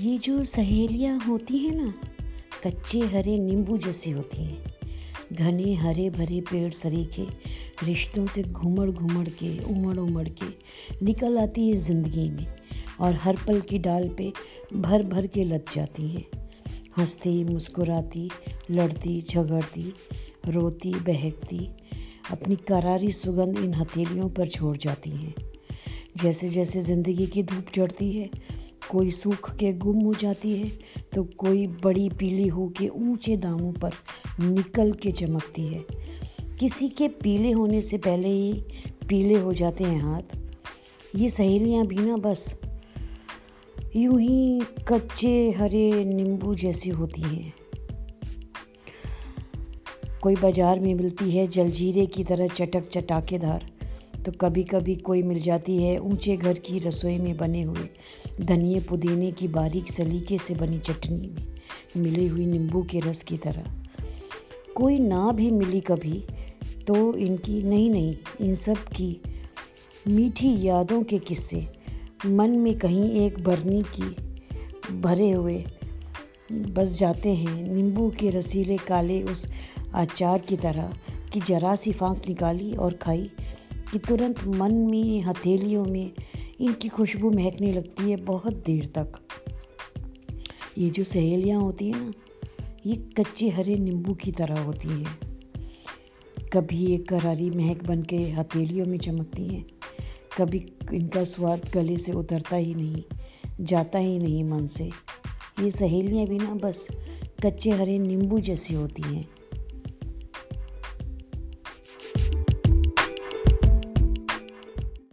ये जो सहेलियाँ होती हैं ना, कच्चे हरे नींबू जैसी होती हैं। घने हरे भरे पेड़ सरीखे, रिश्तों से घुमड़ घुमड़ के, उमड़ उमड़ के निकल आती है ज़िंदगी में और हर पल की डाल पे भर भर के लग जाती हैं। हंसती, मुस्कुराती, लड़ती, झगड़ती, रोती, बहकती, अपनी करारी सुगंध इन हथेलियों पर छोड़ जाती हैं। जैसे जैसे ज़िंदगी की धूप चढ़ती है कोई सूख के गुम हो जाती है तो कोई बड़ी पीली हो के ऊँचे दामों पर निकल के चमकती है। किसी के पीले होने से पहले ही पीले हो जाते हैं हाथ। ये सहेलियाँ भी ना बस यूँ ही कच्चे, हरे, नींबू जैसी होती हैं। कोई बाज़ार में मिलती है जलजीरे की तरह चटक चटाकेदार तो कभी कभी कोई मिल जाती है ऊँचे घर की रसोई में बने हुए। धनिए पुदीने की बारीक सलीके से बनी चटनी में मिली हुई नींबू के रस की तरह। कोई ना भी मिली कभी तो इनकी नहीं नहीं, इन सब की मीठी यादों के किस्से। मन में कहीं एक भरनी की भरे हुए बस जाते हैं। नींबू के रसीले काले उस आचार की तरह कि जरा सी फांक निकाली और खाई। कि तुरंत मन में, हथेलियों में इनकी खुशबू महकने लगती है बहुत देर तक। ये जो सहेलियाँ होती हैं ना, ये कच्चे हरे नींबू की तरह होती हैं। कभी एक करारी महक बन के हथेलियों में चमकती हैं, कभी इनका स्वाद गले से उतरता ही नहीं, जाता ही नहीं मन से। ये सहेलियाँ भी ना बस कच्चे हरे नींबू जैसी होती हैं।